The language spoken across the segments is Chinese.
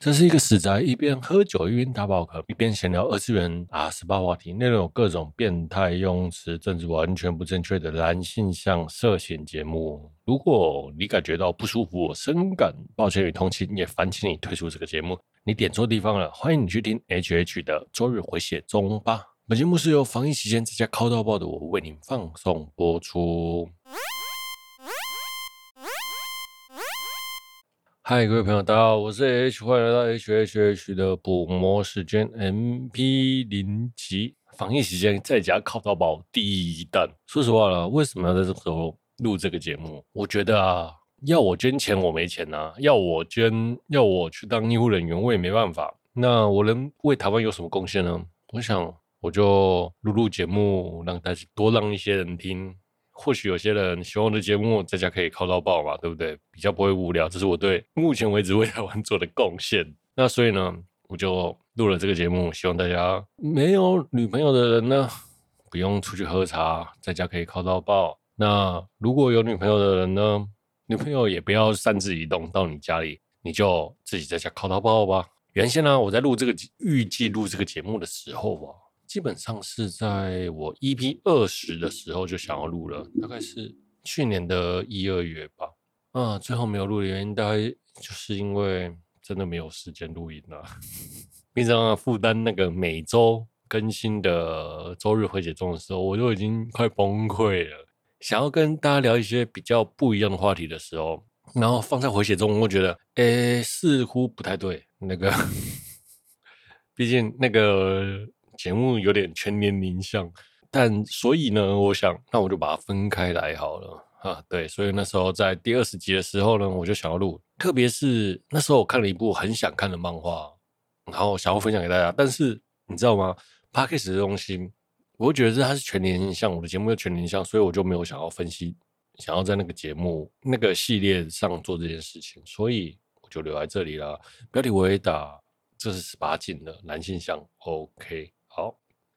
这是一个死宅一边喝酒一边打宝可，一边闲聊二次元啊十八话题，内容有各种变态用词、政治完全不正确的男性向色情节目。如果你感觉到不舒服，我深感抱歉与同情，也烦请你退出这个节目。你点错地方了，欢迎你去听 HH 的周日回血中吧。本节目是由防疫期间在家靠到爆的我为您放送播出。嗨，各位朋友，大家好，我是 H，欢迎来到 H H H 的补魔时间 MP 零级防疫时间在家靠到宝第一弹。说实话了，为什么要在这时候录这个节目？我觉得啊，要我捐钱我没钱呐、啊，要我捐，要我去当医护人员我也没办法。那我能为台湾有什么贡献呢？我想我就录录节目，让大家多让一些人听。或许有些人喜欢我的节目，在家可以靠到爆嘛，对不对？比较不会无聊，这是我对目前为止 为台湾做的贡献。那所以呢，我就录了这个节目，希望大家没有女朋友的人呢，不用出去喝茶，在家可以靠到爆。那如果有女朋友的人呢，女朋友也不要擅自移动到你家里，你就自己在家靠到爆吧。原先呢，我在录这个预计录这个节目的时候啊。基本上是在我 EP 二十的时候就想要录了，大概是去年的一二月吧。啊，最后没有录的原因大概就是因为真的没有时间录音了。平常负担那个每周更新的周日回血中的时候，我就已经快崩溃了。想要跟大家聊一些比较不一样的话题的时候，然后放在回血中，我觉得，诶，似乎不太对。那个，毕竟那个。节目有点全年龄向，但所以呢，我想那我就把它分开来好了啊。对，所以那时候在第二十集的时候呢，我就想要录，特别是那时候我看了一部很想看的漫画，然后想要分享给大家。但是你知道吗？Podcast 的东西，我觉得它是全年龄向，我的节目又全年龄向，所以我就没有想要分析，想要在那个节目那个系列上做这件事情，所以我就留在这里了。标题我也打，这是十八禁的男性向，OK。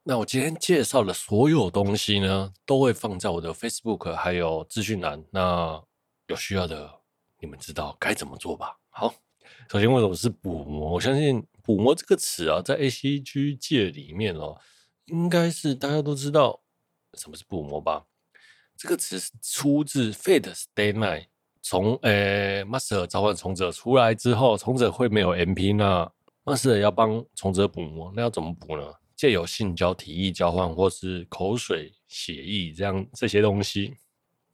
那我今天介绍的所有东西呢，都会放在我的 Facebook 还有资讯栏。那有需要的，你们知道该怎么做吧？好，首先为什么是补魔？我相信“补魔”这个词啊，在 ACG 界里面哦，应该是大家都知道什么是补魔吧？这个词是出自 Fate Stay Night，从呃 Master 召唤从者出来之后，从者会没有 MP，那 Master 要帮从者补魔，那要怎么补呢？借由性交、体液交换，或是口水、血液这样这些东西，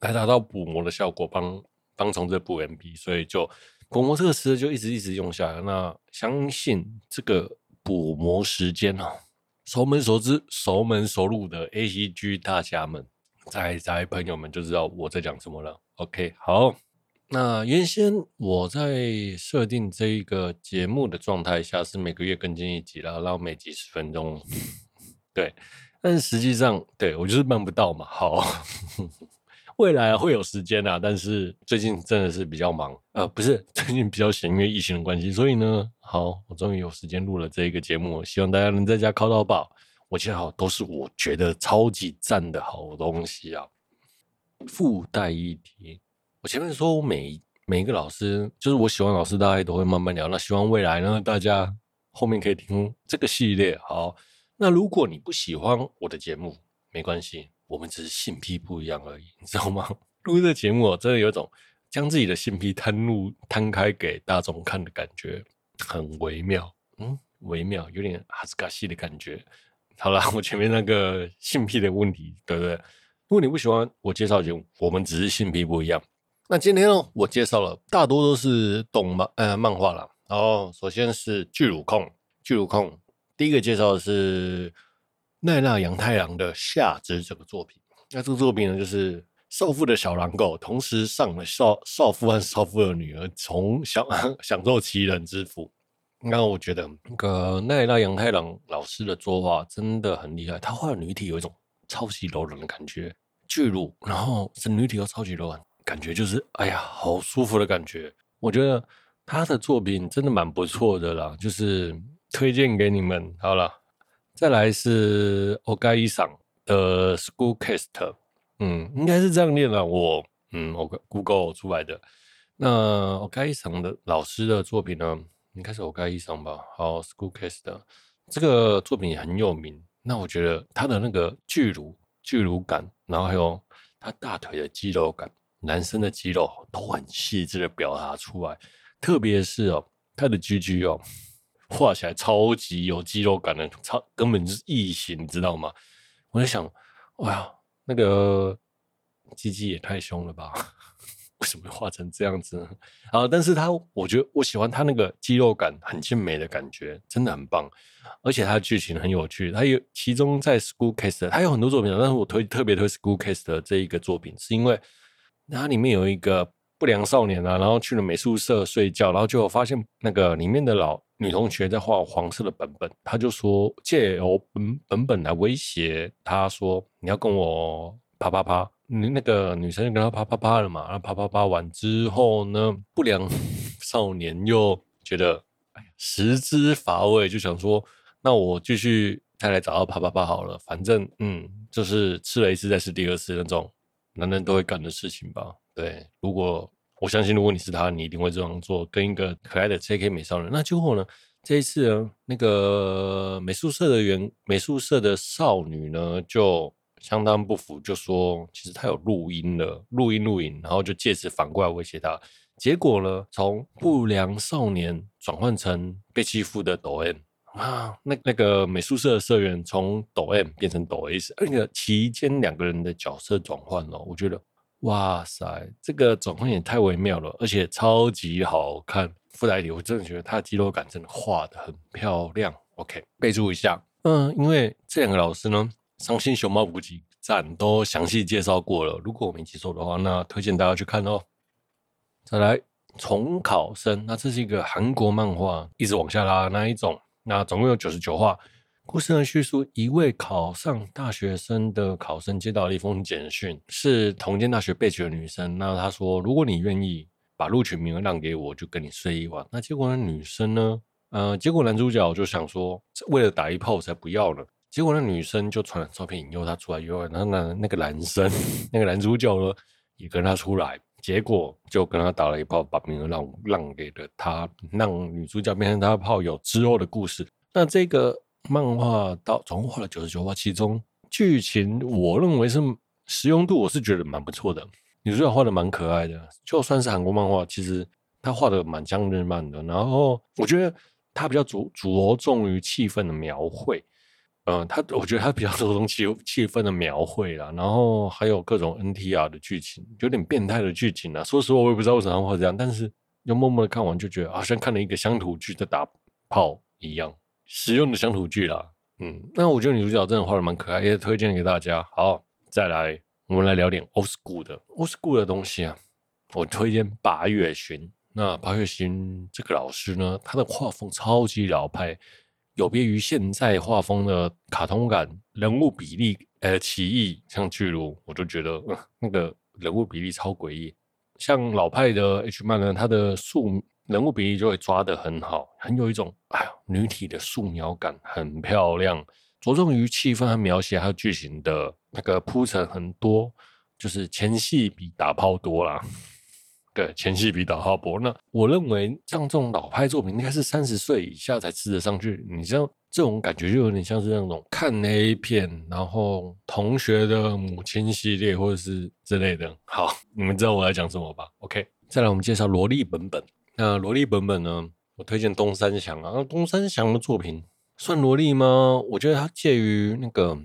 来达到补膜的效果，帮帮从这补 MP，所以就补魔这个词就一直一直用下来。那相信这个补膜时间哦，熟门熟知、熟门熟路的 ACG 大侠们、宅宅朋友们就知道我在讲什么了。OK，好。那原先我在设定这一个节目的状态下是每个月更新一集啦，然后每集十分钟，对。但实际上，对，我就是办不到嘛。好，未来会有时间啊，但是最近真的是比较忙，呃，不是最近比较闲，因为疫情的关系。所以呢，好，我终于有时间录了这一个节目，希望大家能在家靠到宝。我记得好都是我觉得超级赞的好东西啊。附带一提。前面说我每每一个老师，就是我喜欢老师，大家都会慢慢聊。那希望未来呢，大家后面可以听这个系列。好，那如果你不喜欢我的节目，没关系，我们只是性癖不一样而已，你知道吗？录这节目真的有种将自己的性癖摊露摊开给大众看的感觉，很微妙，嗯，微妙，有点哈斯卡西的感觉。好了，我前面那个性癖的问题，对不对？如果你不喜欢我介绍节目，我们只是性癖不一样。那今天呢，我介绍了大多都是动漫呃漫画啦。然后首先是巨乳控，巨乳控第一个介绍的是奈良阳太郎的夏之这个作品。那这个作品呢，就是少妇的小狼狗，同时上了少少妇和少妇的女儿，从享 享受其人之福。那我觉得那个奈良阳太郎老师的作画真的很厉害，他画的女体有一种超级柔软的感觉，巨乳，然后是女体又超级柔软。感觉就是，哎呀，好舒服的感觉。我觉得他的作品真的蛮不错的啦，就是推荐给你们。好了，再来是 Ogai 桑的 School Cast，嗯，应该是这样念了。我，嗯，我 Google 出来的。那 Ogai 桑的老师的作品呢，应该是我该医生吧。好，School Case 的这个作品也很有名。那我觉得他的那个巨乳、巨乳感，然后还有他大腿的肌肉感，男生的肌肉都很细致的表达出来。特别是哦，他的 GG 哦，画起来超级有肌肉感的，超根本就是异形，你知道吗？我在想，哇，那个鸡鸡也太凶了吧！为什么会画成这样子呢？啊，但是他，我觉得我喜欢他那个肌肉感很健美的感觉，真的很棒。而且他的剧情很有趣，他有其中在 School Case，他有很多作品，但是我推特别推 School Case 的这一个作品，是因为它里面有一个不良少年啊，然后去了美术社睡觉，然后就发现那个里面的老女同学在画黄色的本本，他就说借由本本本来威胁他说你要跟我啪啪啪。那个女生就跟他啪啪啪了嘛，然后啪啪啪完之后呢，不良 少年又觉得哎呀食之乏味，就想说，那我继续再来找到啪啪啪好了，反正嗯，就是吃了一次再吃第二次那种男人都会干的事情吧。对，如果我相信，如果你是他，你一定会这样做，跟一个可爱的 JK 美少女。那结果呢，这一次呢，那个美术社的员，美术社的少女呢，就。相当不服，就说其实他有录音了，录音录影，然后就借此反过来威胁他。结果呢，从不良少年转换成被欺负的抖 M 啊，那那个美术社的社员从抖 M 变成抖 S，那个期间两个人的角色转换了，我觉得哇塞，这个转换也太微妙了，而且超级好看。附带一点，我真的觉得他的肌肉感真的画的很漂亮。OK，备注一下，嗯，因为这两个老师呢。伤心熊猫补给站都详细介绍过了，如果我没记错的话，那推荐大家去看哦。再来重考生，那这是一个韩国漫画，一直往下拉那一种。那总共有九十九话，故事呢叙述一位考上大学生的考生接到了一封简讯，是同间大学被取的女生。那她说，如果你愿意把录取名额让给我，就跟你睡一晚。那结果呢，女生呢，呃，结果男主角就想说，为了打一炮我才不要了。结果那女生就传了照片引诱他出来约会，然后那那个男生 那个男主角呢也跟他出来，结果就跟他打了一炮，把名额让让给了他，让女主角变成他的炮友之后的故事。那这个漫画到总共画了九十九话，其中剧情我认为是实用度，我是觉得蛮不错的。女主角画的蛮可爱的，就算是韩国漫画，其实他画的蛮像日漫的。然后我觉得他比较着着重于气氛的描绘。嗯，他我觉得他比较注重气气氛的描绘啦，然后还有各种 NTR 的剧情，有点变态的剧情啊。说实话，我也不知道为什么会这样，但是又默默的看完，就觉得好像看了一个乡土剧在打炮一样，实用的乡土剧啦。嗯，那我觉得女主角真的画的蛮可爱，也推荐给大家。好，再来，我们来聊点 old school 的 old school 的东西啊。我推荐八月薰。那八月薰这个老师呢，他的画风超级老派。有别于现在画风的卡通感，人物比例呃奇异，像巨乳，我就觉得、那个人物比例超诡异。像老派的 H 漫呢，它的素人物比例就会抓得很好，很有一种哎呀女体的素描感，很漂亮。着重于气氛和描写，还有剧情的那个铺陈很多，就是前戏比打炮多啦。对，前戏比打炮薄。那我认为像这种老派作品，应该是三十岁以下才吃得上去。你知道这种感觉就有点像是那种看 A 片，然后同学的母亲系列或者是之类的。好，你们知道我在讲什么吧？OK，再来我们介绍萝莉本本。那萝莉本本呢，我推荐东山祥啊。那东山祥的作品算萝莉吗？我觉得它介于那个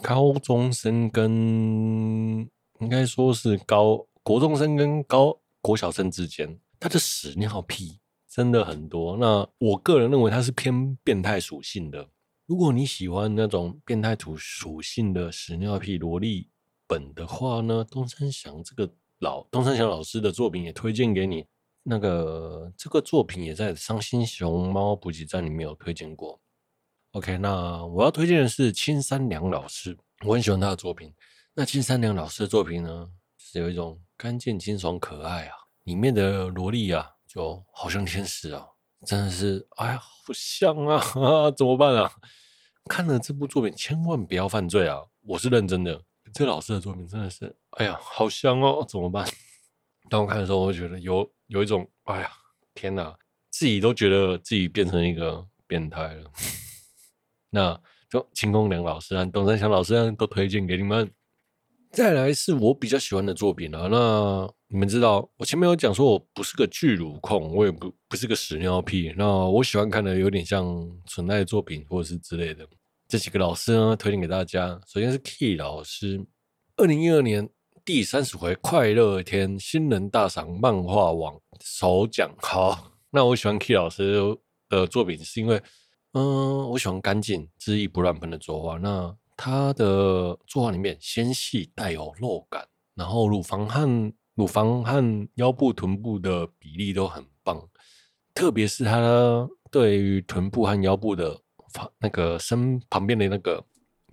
高中生跟应该说是高国中生跟高。国小生之间，他的屎尿屁真的很多。那我个人认为他是偏变态属性的。如果你喜欢那种变态图属性的屎尿屁萝莉本的话呢，东山祥这个老东山祥老师的作品也推荐给你。那个这个作品也在伤心熊猫补给站里面有推荐过。OK，那我要推荐的是青山良老师，我很喜欢他的作品。那青山良老师的作品呢，是有一种。干净、清爽、可爱啊！里面的萝莉啊，就好像天使啊，真的是，哎呀，好像啊，啊，怎么办啊？看了这部作品，千万不要犯罪啊！我是认真的，这老师的作品真的是，哎呀，好香哦，怎么办？当我看的时候，我觉得有有一种，哎呀，天哪！自己都觉得自己变成一个变态了。那就清宫凉老师和东山祥老师啊都推荐给你们。再来是我比较喜欢的作品了。那你们知道，我前面有讲说我不是个巨乳控，我也不不是个屎尿屁。那我喜欢看的有点像纯爱作品或者是之类的。这几个老师呢，推荐给大家。首先是 Key 老师，二零一二年第三十回快乐天新人大赏漫画网首奖。好，那我喜欢 Key 老师的作品，是因为，嗯，我喜欢干净、恣意不乱喷的作画。那他的作画里面纤细带有肉感，然后乳房和乳房和腰部、臀部的比例都很棒，特别是他对于臀部和腰部的。那个身旁边的那个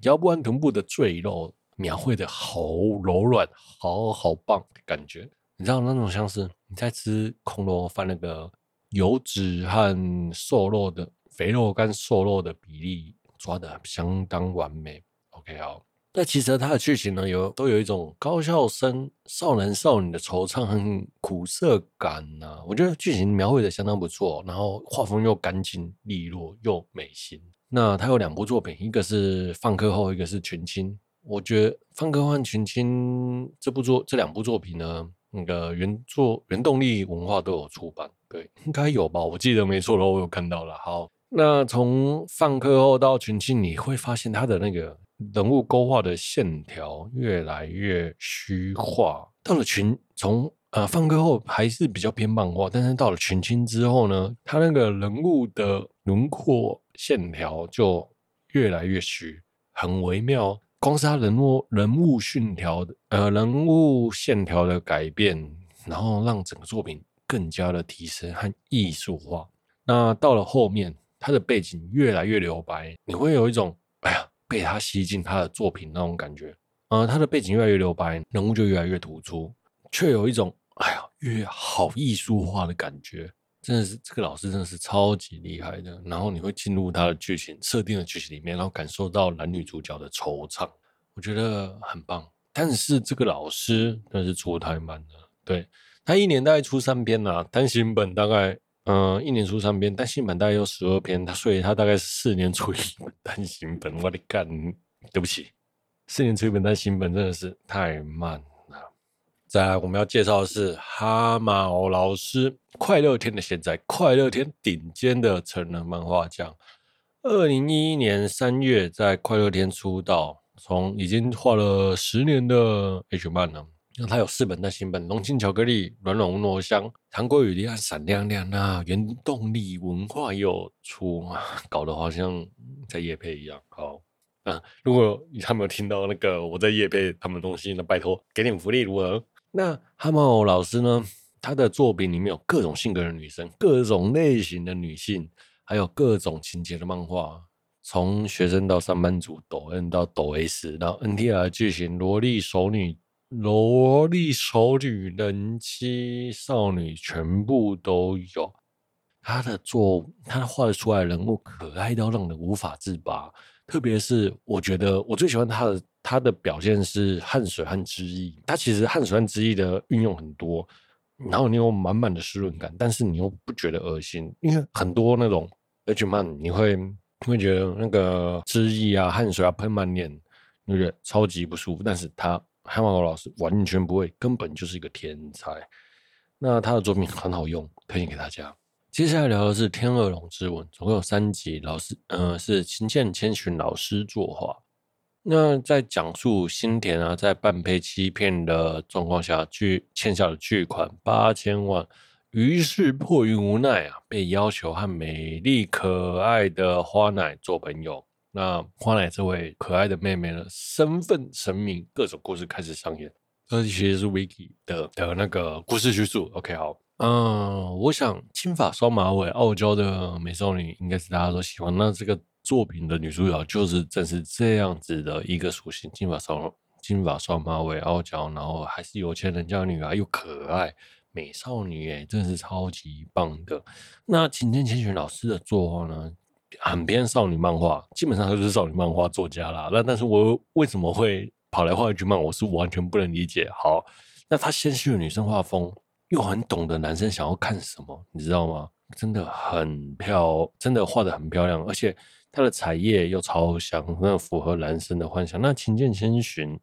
腰部和臀部的赘肉描绘的好柔软，好好棒的感觉。你知道那种像是你在吃空肉饭，那个油脂和瘦肉的肥肉跟瘦肉的比例抓的相当完美。OK 好，那其实它的剧情呢，有都有一种高校生少男少女的惆怅和苦涩感呐、我觉得剧情描绘的相当不错，然后画风又干净利落又美型。那他有两部作品，一个是放课后，一个是群青。我觉得放课后群青这部作这两部作品呢，那个原作原动力文化都有出版，对，应该有吧？我记得没错的话，我有看到了。好，那从放课后到群青，你会发现他的那个人物勾画的线条越来越虚化。到了群从呃放歌后还是比较偏漫画，但是到了群青之后呢，他那个人物的轮廓。线条就越来越虚，很微妙。光是他人物人物线条的呃人物线条的改变，然后让整个作品更加的提升和艺术化。那到了后面，他的背景越来越留白，你会有一种哎呀被他吸进他的作品那种感觉。呃，他的背景越来越留白，人物就越来越突出，却有一种哎呀越好艺术化的感觉。真的是这个老师真的是超级厉害的，然后你会进入他的剧情设定的剧情里面，然后感受到男女主角的惆怅，我觉得很棒。但是这个老师真的是出太慢了，对，他一年大概出三篇啦，单行本大概嗯、一年出三篇，单行本大概有十二篇，他所以他大概是四年出一本单行本，我的干，对不起，四年出一本单行本真的是太慢了。再来，我们要介绍的是哈马欧老师，快乐天的现在，快乐天顶尖的成人漫画家。二零一一年三月在快乐天出道，从已经画了十年的 H 漫了。那他有四本单行本：《浓情巧克力》、《软软糯香》、《糖果雨滴》和《闪亮亮》。那原动力文化又出，搞得好像在夜配一样。好，啊，如果你还没有听到那个我在夜配他们东西，那拜托给点福利如何？那哈茂老师呢？他的作品里面有各种性格的女生，各种类型的女性，还有各种情节的漫画，从学生到上班族，抖 N 到抖 S，然后 NTR 剧情，萝莉熟女、萝莉熟女、人妻少女，全部都有。他的作，他画的出来人物可爱到让人无法自拔。特别是我觉得我最喜欢他的。他的表现是汗水和汁液，他其实汗水和汁液的运用很多，然后你有满满的湿润感，但是你又不觉得恶心，因为很多那种 H 漫你会你会觉得那个汁液啊、汗水啊喷满脸，你觉得超级不舒服。但是他蛤蟆老师完全不会，根本就是一个天才。那他的作品很好用，推荐给大家。接下来聊的是《天鹅绒之吻》，总共有三集，老师嗯、呃、是秦剑千寻老师作画。那在讲述新田啊，在半赔欺骗的状况下，巨欠下了巨款八千万，于是迫于无奈啊，被要求和美丽可爱的花奶做朋友。那花奈这位可爱的妹妹呢，身份神明，各种故事开始上演。这其实是 Vicky 的的那个故事叙述。OK，好，嗯，我想金发双马尾、傲娇的美少女，应该是大家都喜欢。那这个。作品的女主角就是正是这样子的一个属性，金发双金发双马尾、傲娇，然后还是有钱人家女儿，又可爱美少女，哎，真是超级棒的。那秦剑千寻老师的作画呢，很偏少女漫画，基本上都是少女漫画作家啦。那但是我为什么会跑来画 H 漫，我是完全不能理解。好，那他纤细的女生画风，又很懂得男生想要看什么，你知道吗？真的很漂，真的画的很漂亮，而且她的彩页又超香，那符合男生的幻想。那琴键千寻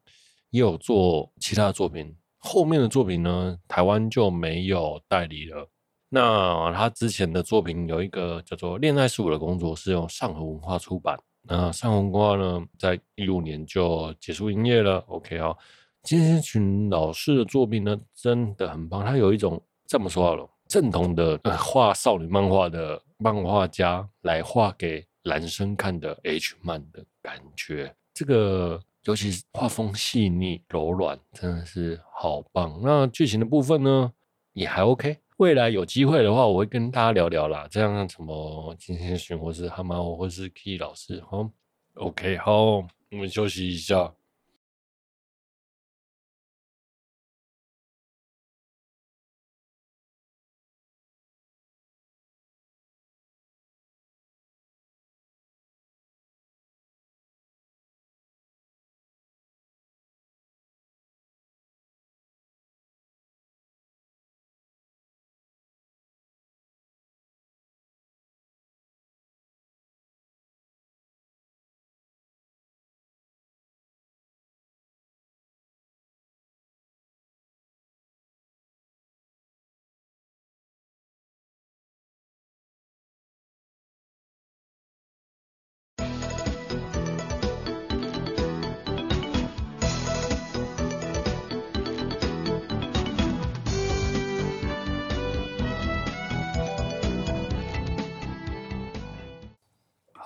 也有做其他的作品，后面的作品呢，台湾就没有代理了。那他之前的作品有一个叫做《恋爱是我的工作》，是用上合文化出版。那上合文化呢，在一五年就结束营业了。OK 啊，金千群老师的作品呢，真的很棒。他有一种这么说好了，正统的画少女漫画的漫画家来画给男生看的 H 漫的感觉。这个尤其是画风细腻柔软，真的是好棒。那剧情的部分呢，也还 OK。未来有机会的话，我会跟大家聊聊啦。这样什么金先生，或是哈猫，或是 Key 老师，好，OK，好，我们休息一下。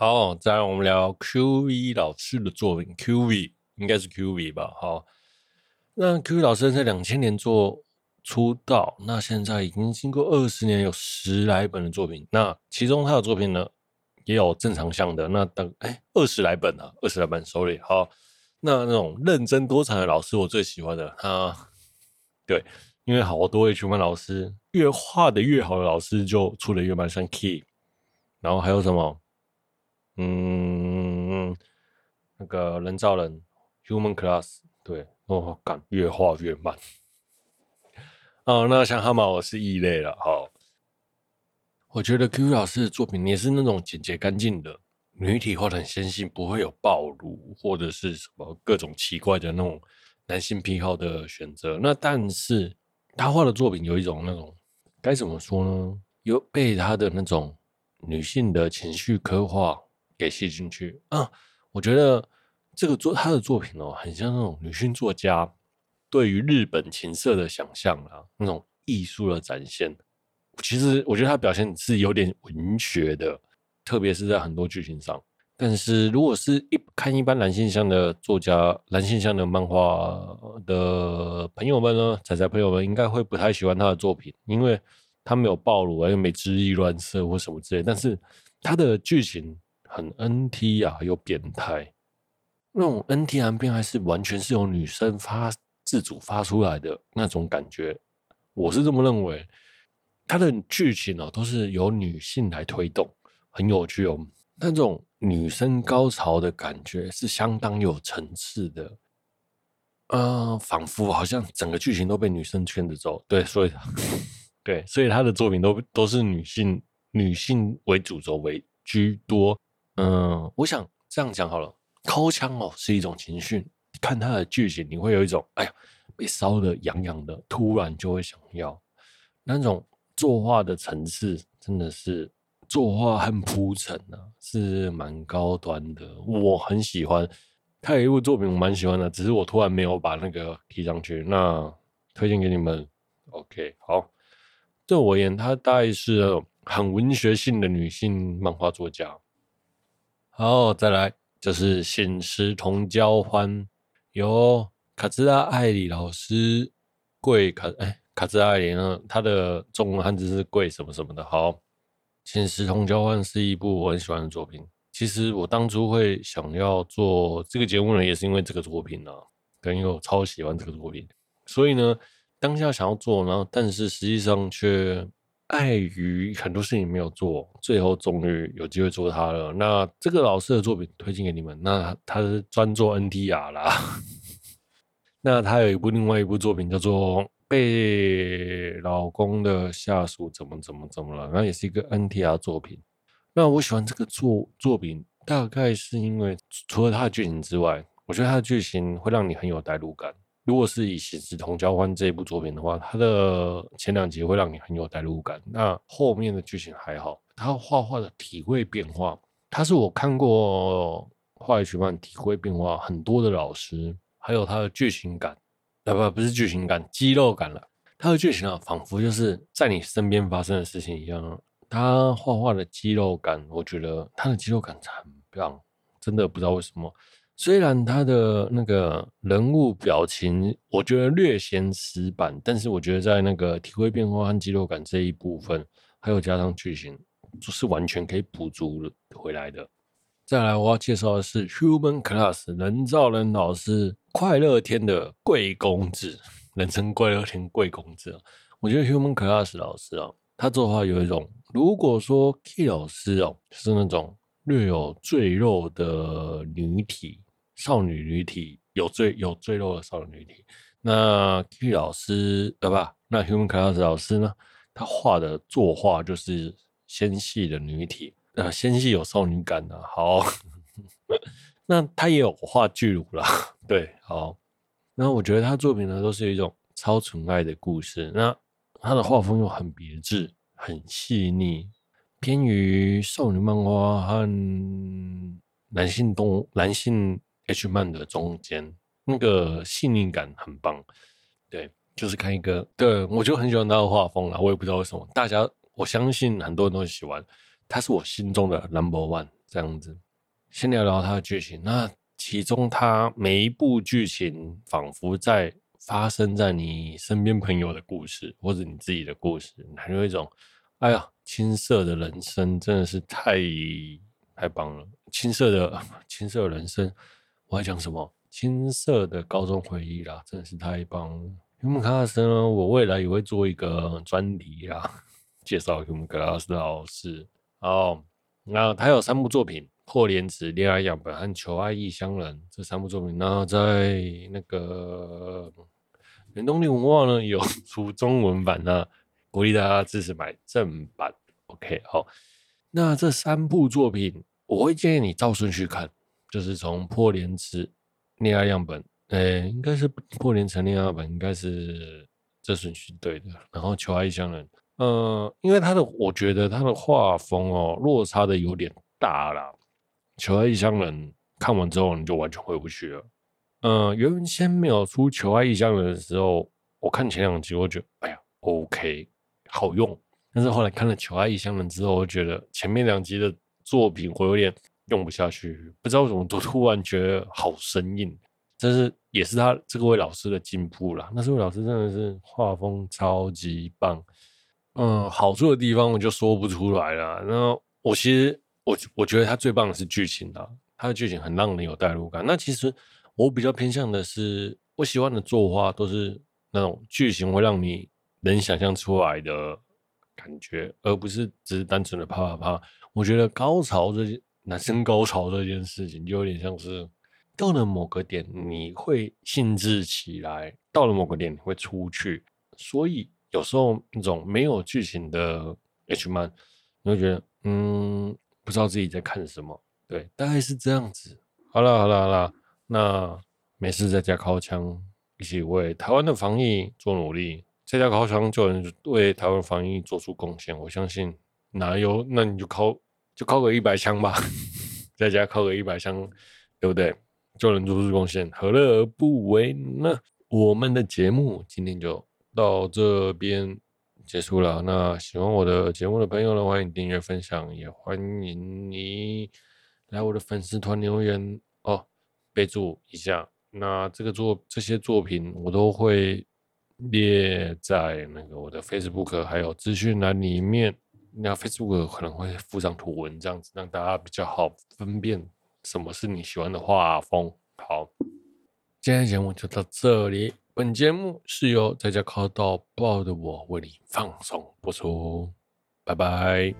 好，再来我们聊 QV 老师的作品。QV 应该是 QV 吧？好，那 QV 老师在两千年做出道，那现在已经经过二十年，有十来本的作品。那其中他的作品呢，也有正常向的。那等哎，二十来本啊，二十来本，sorry。好，那那种认真多产的老师，我最喜欢的他，对，因为好多 H 漫老师，越画的越好的老师就出的越慢，像 Key，然后还有什么？嗯，那个人造人 Human Class，对，哦，感越画越慢。哦，那像哈马我是异类了。好，我觉得 QQ 老师的作品也是那种简洁干净的，女体画的很纤细，不会有暴露或者是什么各种奇怪的那种男性癖好的选择。那但是他画的作品有一种那种该怎么说呢？有被他的那种女性的情绪刻画。给吸进去啊！我觉得这个作他的作品哦，很像那种女性作家对于日本情色的想象啊，那种艺术的展现。其实我觉得他表现是有点文学的，特别是在很多剧情上。但是如果是一看一般男性向的作家、男性向的漫画的朋友们呢，仔仔朋友们应该会不太喜欢他的作品，因为他没有暴露，又没恣意乱射或什么之类。但是他的剧情。很 NT 啊，又变态，那种 NT 男变态是完全是由女生发自主发出来的那种感觉，我是这么认为。它的剧情哦，都是由女性来推动，很有趣哦。那种女生高潮的感觉是相当有层次的，呃，仿佛好像整个剧情都被女生牵着走。对，所以 对，所以他的作品都都是女性女性为主轴为居多。嗯，我想这样讲好了。抠枪哦，是一种情绪。看他的剧情，你会有一种哎呀，被烧得痒痒的，突然就会想要。那种作画的层次，真的是作画很铺陈啊，是蛮高端的。我很喜欢。他有一部作品我蛮喜欢的，只是我突然没有把那个提上去。那推荐给你们。OK，好。对我而言，他大概是很文学性的女性漫画作家。好，再来就是《醒时同交欢》，由卡兹拉艾里老师，贵卡哎，卡兹拉艾里呢，他的中文汉字是贵什么什么的。好，《醒时同交欢》是一部我很喜欢的作品。其实我当初会想要做这个节目呢，也是因为这个作品啊，因为我超喜欢这个作品，所以呢，当下想要做，然后但是实际上却。碍于很多事情没有做，最后终于有机会做他了。那这个老师的作品推荐给你们。那他是专做 NTR 啦。那他有一部另外一部作品叫做《被老公的下属怎么怎么怎么了，然后也是一个 NTR 作品。那我喜欢这个作作品，大概是因为除了它的剧情之外，我觉得它的剧情会让你很有代入感。如果是以《血之同交欢》这一部作品的话，它的前两集会让你很有代入感，那后面的剧情还好。它画画的体会变化，它是我看过画学漫体会变化很多的老师，还有它的剧情感，啊不不是剧情感，肌肉感了。它的剧情啊，仿佛就是在你身边发生的事情一样。他画画的肌肉感，我觉得他的肌肉感很棒，真的不知道为什么。虽然他的那个人物表情，我觉得略显死板，但是我觉得在那个体会变化和肌肉感这一部分，还有加上剧情，就是完全可以补足回来的。再来，我要介绍的是 Human Class 人造人老师快乐天的贵公子，人称快乐天贵公子。我觉得 Human Class 老师啊。他做画有一种，如果说 Key 老师哦，是那种略有赘肉的女体，少女女体，有赘有赘肉的少女女体，那 K 老师对吧？那 Human Class 老师呢？他画的作画就是纤细的女体，呃，纤细有少女感的、啊。好，那他也有画巨乳啦，对，好。那我觉得他作品呢，都是一种超纯爱的故事。那他的画风又很别致、很细腻，偏于少女漫画和男性动男性 H 漫的中间，那个细腻感很棒。对，就是看一个，对，我就很喜欢他的画风啊。我也不知道为什么，大家我相信很多人都喜欢，他是我心中的 number one 这样子。先聊聊他的剧情，那其中他每一部剧情仿佛在。发生在你身边朋友的故事，或者你自己的故事，还有一种，哎呀，青涩的人生真的是太太棒了。青涩的青涩人生，我还讲什么？青涩的高中回忆啦，真的是太棒了。Human Class 呢，我未来也会做一个专题啦，介绍 Human Class 的老师。哦，那他有三部作品。破莲子、恋爱样本和求爱异乡人这三部作品，然后在那个原动力文化呢有出中文版，那鼓励大家支持买正版。OK，好，那这三部作品我会建议你照顺序看，就是从破莲池、恋爱样本，诶，应该是破莲城恋爱样本，应该是这顺序对的。然后求爱异乡人，呃，因为他的我觉得他的画风哦落差的有点大啦。求爱异乡人看完之后，你就完全回不去了。嗯、原先没有出求爱异乡人的时候，我看前两集，我觉得哎呀，OK，好用。但是后来看了求爱异乡人之后，我觉得前面两集的作品我有点用不下去，不知道为什么，都突然觉得好生硬。这是也是他这个位老师的进步啦。那这位老师真的是画风超级棒。嗯、好处的地方我就说不出来了。那我其实。我我觉得他最棒的是剧情啊，他的剧情很让人有代入感。那其实我比较偏向的是，我喜欢的作画都是那种剧情会让你能想象出来的感觉，而不是只是单纯的啪啪啪。我觉得高潮这些男生高潮这件事情，就有点像是到了某个点你会兴致起来，到了某个点你会出去。所以有时候那种没有剧情的 H 漫，你会觉得嗯。不知道自己在看什么，对，大概是这样子。好了，好了，好了，那没事在家尻枪，一起为台湾的防疫做努力，在家尻枪就能为台湾防疫做出贡献。我相信哪有，那你就靠就扣个一百枪吧，在家扣个一百枪，对不对？就能做出贡献，何乐而不为呢？我们的节目今天就到这边。结束了。那喜欢我的节目的朋友呢，欢迎订阅、分享，也欢迎你来我的粉丝团留言哦，备注一下。那这个作这些作品我都会列在那个我的 Facebook 还有资讯栏里面。那 Facebook 可能会附上图文，这样子让大家比较好分辨什么是你喜欢的画风。好，今天的节目就到这里。本节目是由在家靠到爆的我为你放送播出，拜拜。